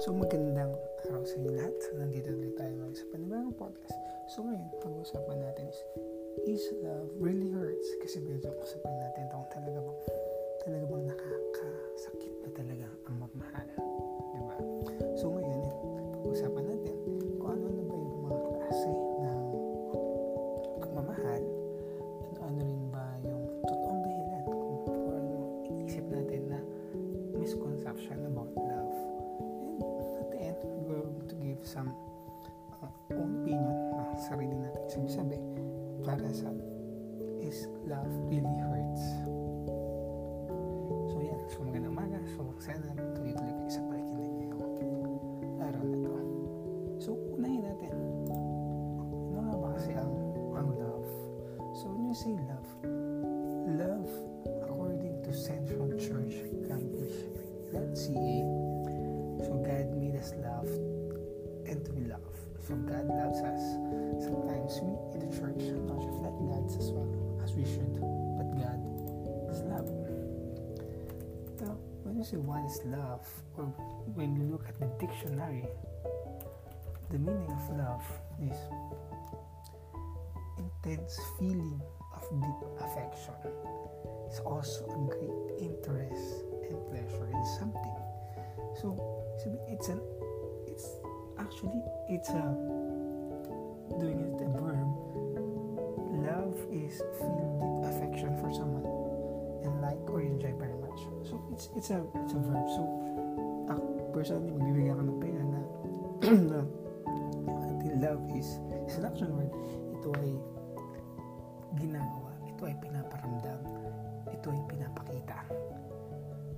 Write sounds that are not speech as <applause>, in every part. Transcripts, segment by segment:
So magandang araw sa inyo lahat. So nandito ulit tayo ngayon sa panibagong podcast. So ngayon, pag-uusapan natin is Is love really hurts? Kasi medyo usapin natin itong talaga bang talaga bang nakakasakit na talaga ang magmahal. Diba? So ngayon, pag-uusapan some uh, own opinion na sarili natin sabi-sabi para sa is love really hurts. So yan, so magandang umaga. So sana tuloy-tuloy what is love, or when you look at the dictionary, the meaning of love is intense feeling of deep affection. It's also a great interest and pleasure in something. So, it's an it's actually it's a doing it a verb. Love is feel deep affection for someone and like or enjoy. So it's it's a it's a verb. So ako personally magbibigay ako ng pena na <clears throat> na until love is is an action word. Ito ay ginagawa. Ito ay pinaparamdam. Ito ay pinapakita.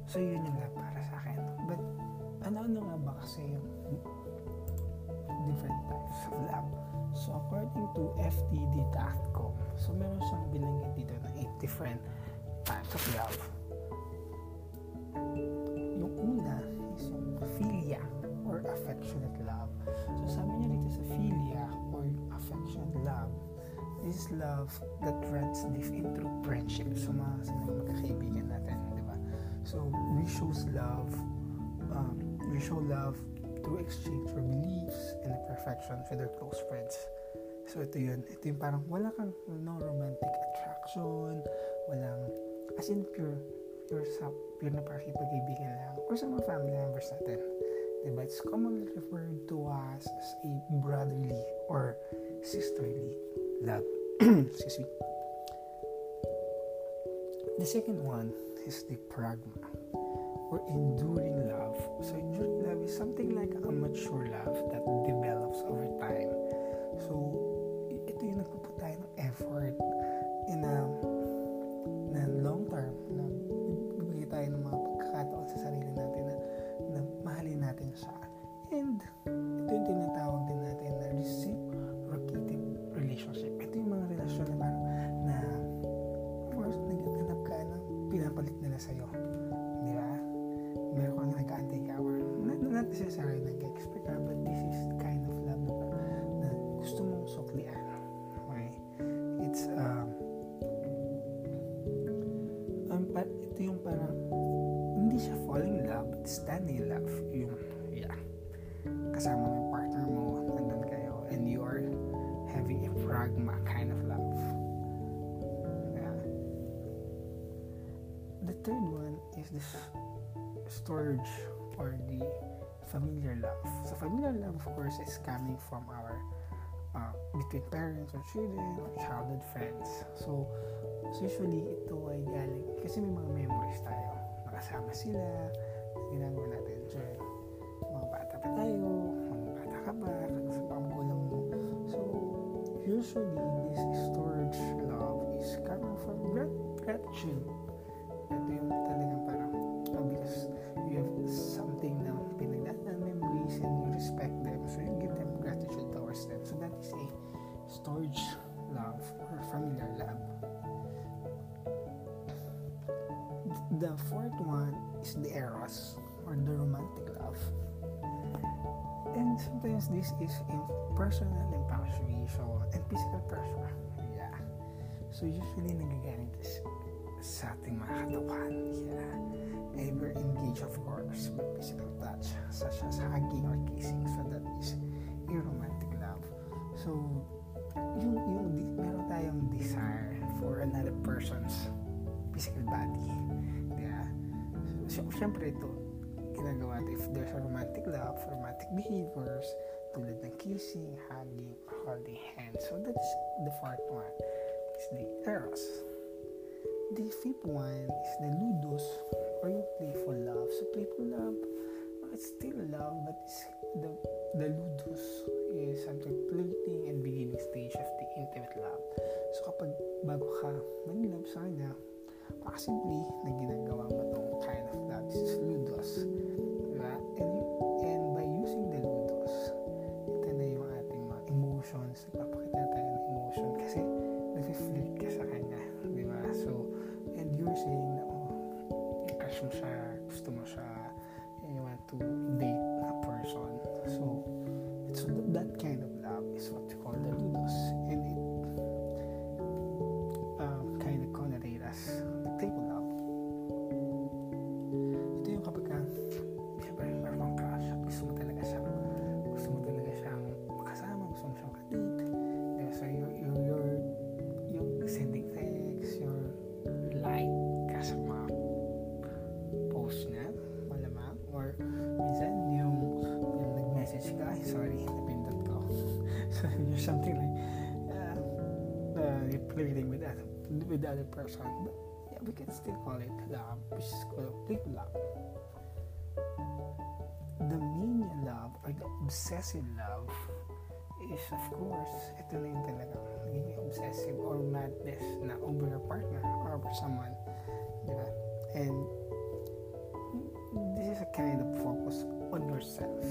So yun yung love para sa akin. But ano-ano nga ba kasi yung different types of love? So according to ftd.com, so meron siyang binanggit dito na 8 different types of love. Yung una is yung philia or affectionate love. So sabi niya dito sa philia or affectionate love, is love that runs deep into friendship. So mga sa mga magkakaibigan natin, di ba? So we shows love, um, we show love to exchange our beliefs and perfection with our close friends. So ito yun. Ito yung parang wala kang no romantic attraction, walang, as in pure, pure sa, pure na pakipag-ibigan lang, or sa mga family members natin. Diba? It's commonly referred to as a brotherly or sisterly love. <clears throat> Excuse me. The second one is the pragma or enduring love. So enduring love is something like a mature love that develops over time. Love yung yeah kasama mo partner mo nandun kayo and you are having a pragma kind of love yeah the third one is this storage or the familiar love. So familiar love of course is coming from our uh, between parents or children or childhood friends. So, so usually ito ay galing kasi may mga memories tayo. Nakasama sila, ginagawa natin. During mga bata pa tayo, pressure yeah so usually nagagaling sa ating mga katawan. Yeah. And we're engaged, of course, with physical touch, such as hugging or kissing. So that is a romantic love. So, yung, yung meron tayong desire for another person's physical body. Yeah. So, syempre ito, ginagawa if there's a romantic love, romantic behaviors, tulad ng kissing, hugging, holding hands. So, that's the fourth one. Is the eros. The fifth one is the ludus or yung playful love. So, playful love, it's still love, but it's the, the ludus is something flirting and beginning stage of the intimate love. So, kapag bago ka nag-love sa kanya, possibly na ginagawa person. But, yeah, we can still call it love, which is called fake love. The mania love, or the obsessive love, is of course, ito na yung talagang nagiging obsessive or madness na over your partner or over someone. Diba? And this is a kind of focus on yourself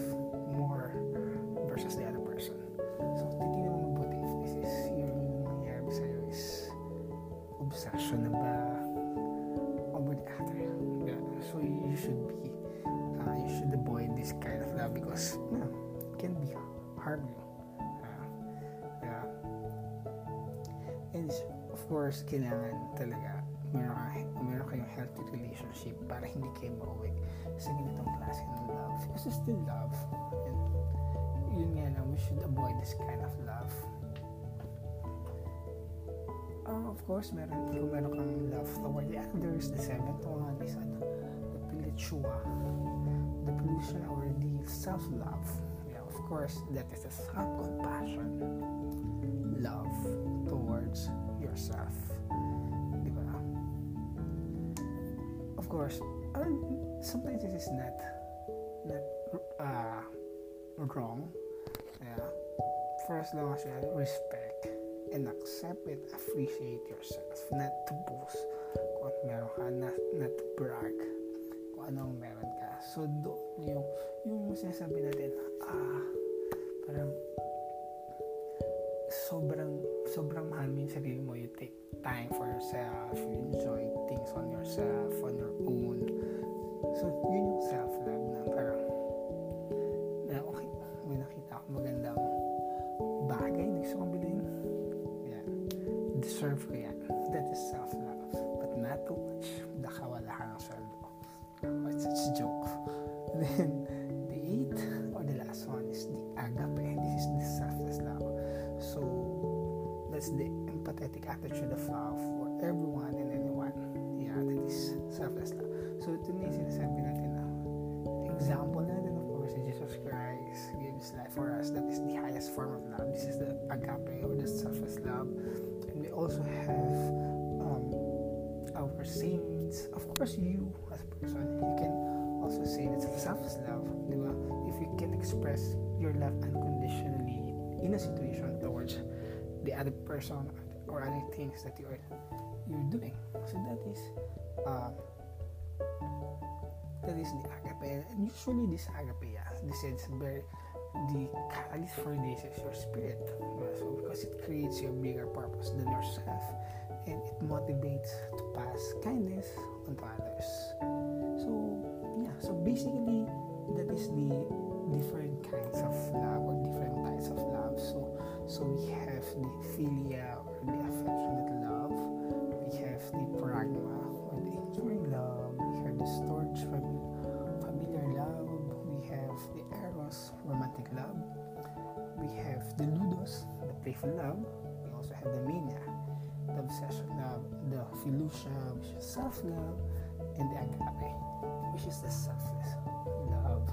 kailangan talaga meron, ka, meron kayong healthy relationship para hindi kayo mauwi sa ganitong klase ng love. Because it's still love. And yun nga lang, we should avoid this kind of love. Uh, of course, meron, kung meron kang love toward the others, the seventh one is ano, the pilichua, the pollution or the self-love. Yeah, of course, that is the self-compassion, love towards yourself. Di ba? Of course, uh, sometimes it is not not uh, wrong. Yeah. For as long as you respect and accept it, appreciate yourself. Not to boast kung meron ka, not, not to brag kung anong meron ka. So, doon yung, yung sinasabi natin, ah, parang sobrang sobrang mahal mo yung sarili mo. You take time for yourself. You enjoy things on yourself on your own. So yun yung self love na parang other person or other things that you are you're doing. So that is um, that is the agape. And usually this agape, yeah, this is very the catalyst for this is your spirit. So because it creates your bigger purpose than yourself and it motivates to pass kindness on to others. So yeah, so basically that is the different kinds of love or different types of love. So we have the philia or the affectionate love. We have the pragma or the enduring love. We have the storge familiar love. We have the eros romantic love. We have the ludus, the playful love. We also have the mania, the obsession love, the philusia, which is self-love, and the agape, which is the selfless love.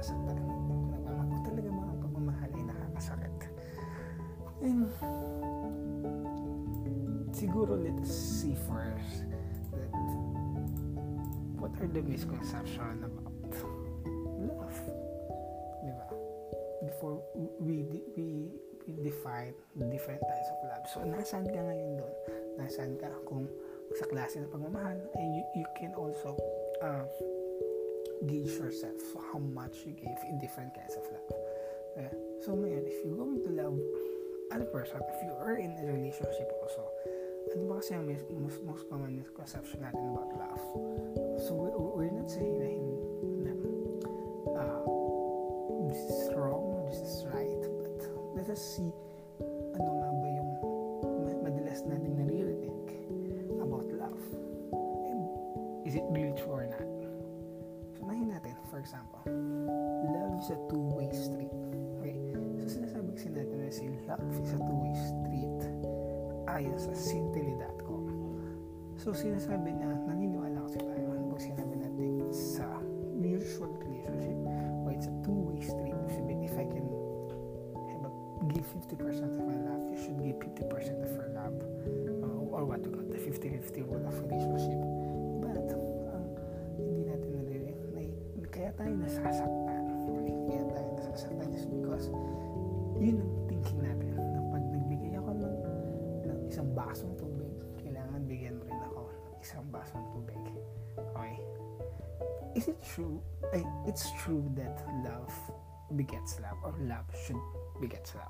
Nasasaktan? Nagmamahal talaga mga pagmamahal ay nakakasakit. And, siguro let us see first that what are the misconceptions about love? Di? Before we, we, we define different types of love. So, nasaan ka ngayon doon? Nasaan ka kung sa klase ng pagmamahal and you, you can also uh, gauge yourself how much you give in different kinds of love. Uh, so, ngayon, if you're going to love other person, if you are in a relationship also, ano ba kasi most, most common misconception natin about love? So, we, we're not saying na uh, this is wrong, this is right, but let us see ano nga ba yung madalas nating naririnig about love. And is it really true for example, love is a two-way street. Okay? So, sinasabi kasi natin na si love is a two-way street ayon sa Sintili.com. So, sinasabi niya, naniniwala kasi tayo, Is it true? Ay, it's true that love begets love or love should begets love.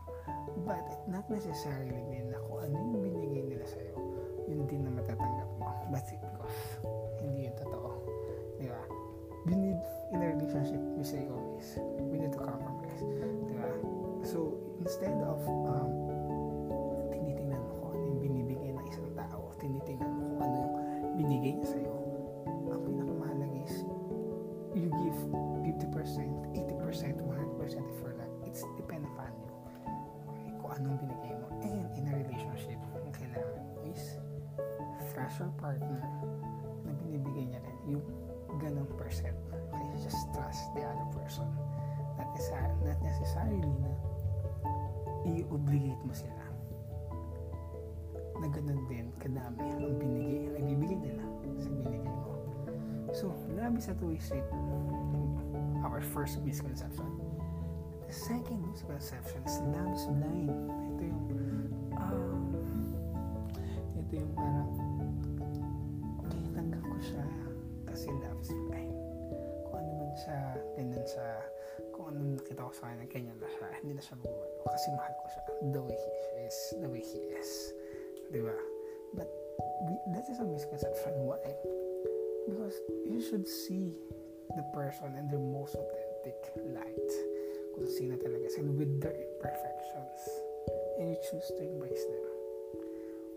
But it not necessarily mean na kung ano yung binigay nila sa'yo, yun din na matatanggap mo. But it because hindi yun totoo. Di ba? You need, in a relationship, we say always, we need to compromise. Di ba? So, instead of your partner na binibigay niya rin yung ganong percent. Okay, just trust the other person. Not, necessarily, not necessarily na i-obligate mo sila na ganun din kadami ang binigay, ang ibibigay nila sa binigay mo. So, love is a two-way street. Our first misconception. The second misconception is love is blind. Siya, kung ano nakita ko sa kanya, ganyan na siya, hindi na siya magbabago kasi mahal ko siya the way he is, the way he is. Diba? But we, that is a misconception. Why? Because you should see the person in their most authentic light. Kung sino talaga sila with their imperfections. And you choose to embrace them.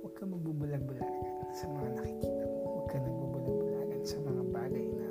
Huwag ka magbubulag-bulagan sa mga nakikita mo. Huwag ka nagbubulag-bulagan sa mga bagay na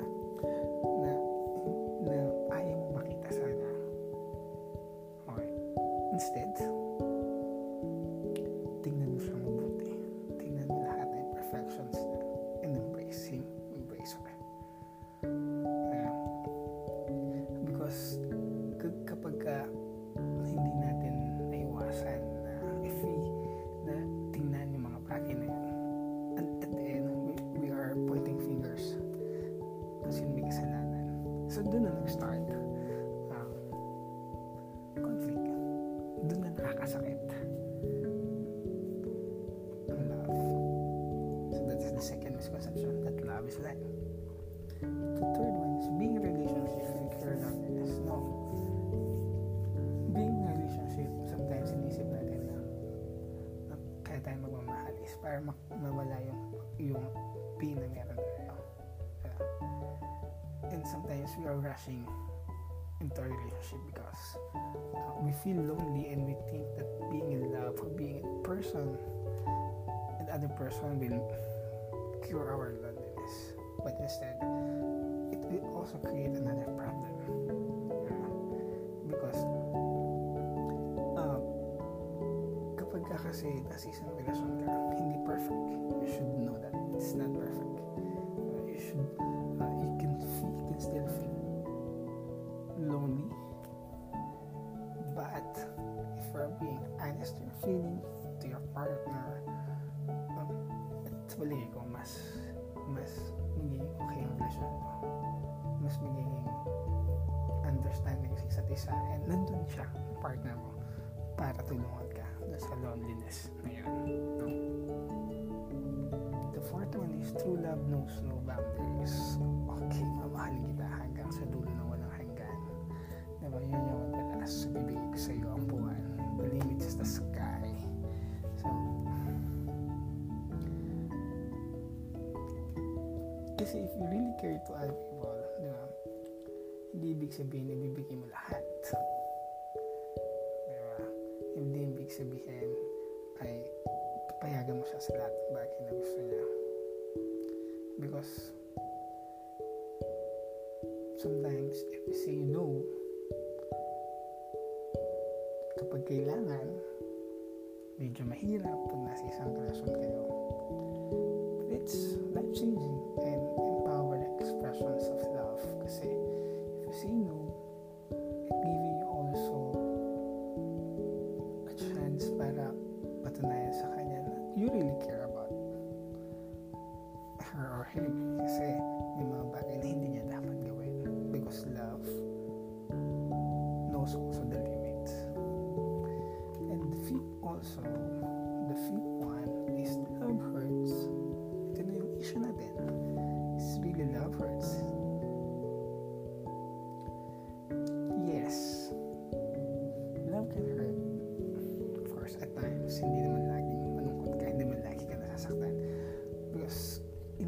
para mawala yung yung pain na meron and sometimes we are rushing into a relationship because uh, we feel lonely and we think that being in love or being in person and other person will cure our loneliness. But instead it will also create another problem kasi nasa isang relasyon ka hindi perfect. You should know that. It's not perfect. Uh, you should uh, you can feel, you can still feel lonely. But if you're being honest to your feeling to your partner um, at palagay ko mas mas magiging okay ang relasyon mo. Mas magiging understanding sa isa't isa and nandun siya partner mo para tulungan loneliness. Na yun no? the fourth one is true love knows no boundaries. Okay mamahalin kita hanggang sa dulo ng walang hanggan. Diba? Yun yung madalas bibigay ko sa iyo ang buwan. The limit is the sky. So kasi if you really care to other people di ba hindi ibig sabihin ibibigay mo lahat. Di ba hindi ibig sabihin siya sa lahat bagay na gusto niya because sometimes if you say no kapag kailangan medyo mahirap pag nasa isang relasyon kayo. But it's life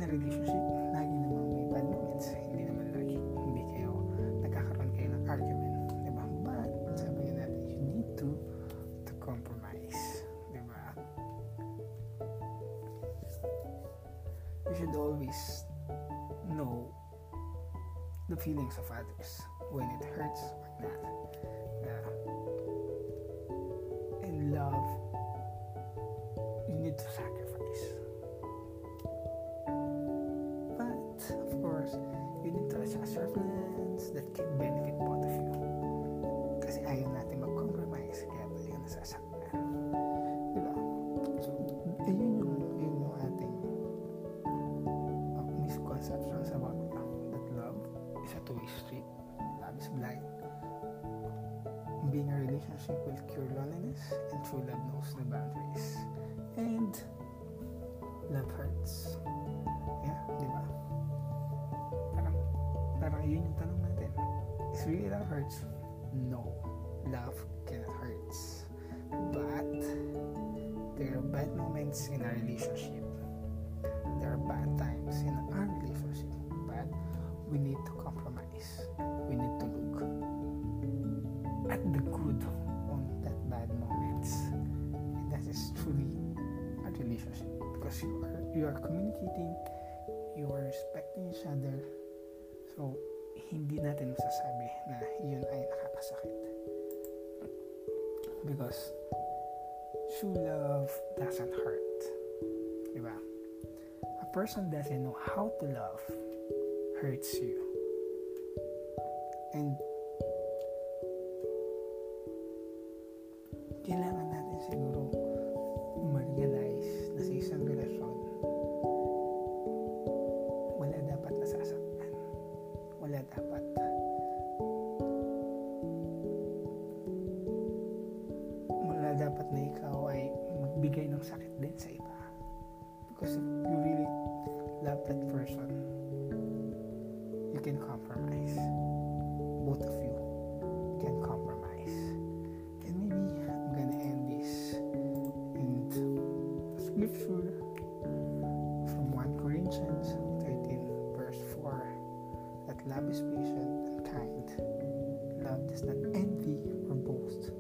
in a relationship lagi naman may bad moments hindi naman lagi hindi kayo nagkakaroon kayo ng argument di ba but sabi nga natin you need to to compromise di ba you should always know the feelings of others when it hurts or not. Yeah. in love you need to sacrifice kasi ayaw natin mag-compromise kaya tayo nasasaktan. Di so ayun yung yun yung ating uh, misconceptions about that love is a two-way street. Love is blind. Being a relationship will cure loneliness and true love knows the boundaries. And love hurts. Yeah di ba? Parang parang yun yung tanong natin. Is really love hurts? no love cannot hurts but there are bad moments in our relationship. There are bad times in our relationship but we need to compromise. We need to look at the good on that bad moments. And that is truly a relationship because you are you are communicating you are respecting each other. So hindi natin masasabi na yun ay nakakasakit because true love doesn't hurt diba? A person doesn't know how to love hurts you. And kailangan Love is patient and kind. Love does not envy or boast.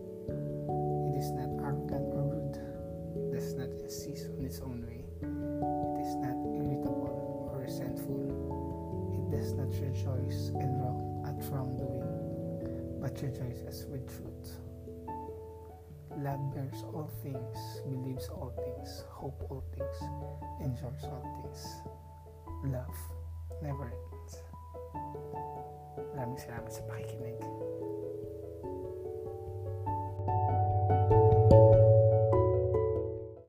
It is not arrogant or rude. It does not insist on its own way. It is not irritable or resentful. It does not rejoice in wrong at wrongdoing, but rejoices with truth. Love bears all things, believes all things, hopes all things, endures all things. Love never ends. Maraming salamat sa pakikinig.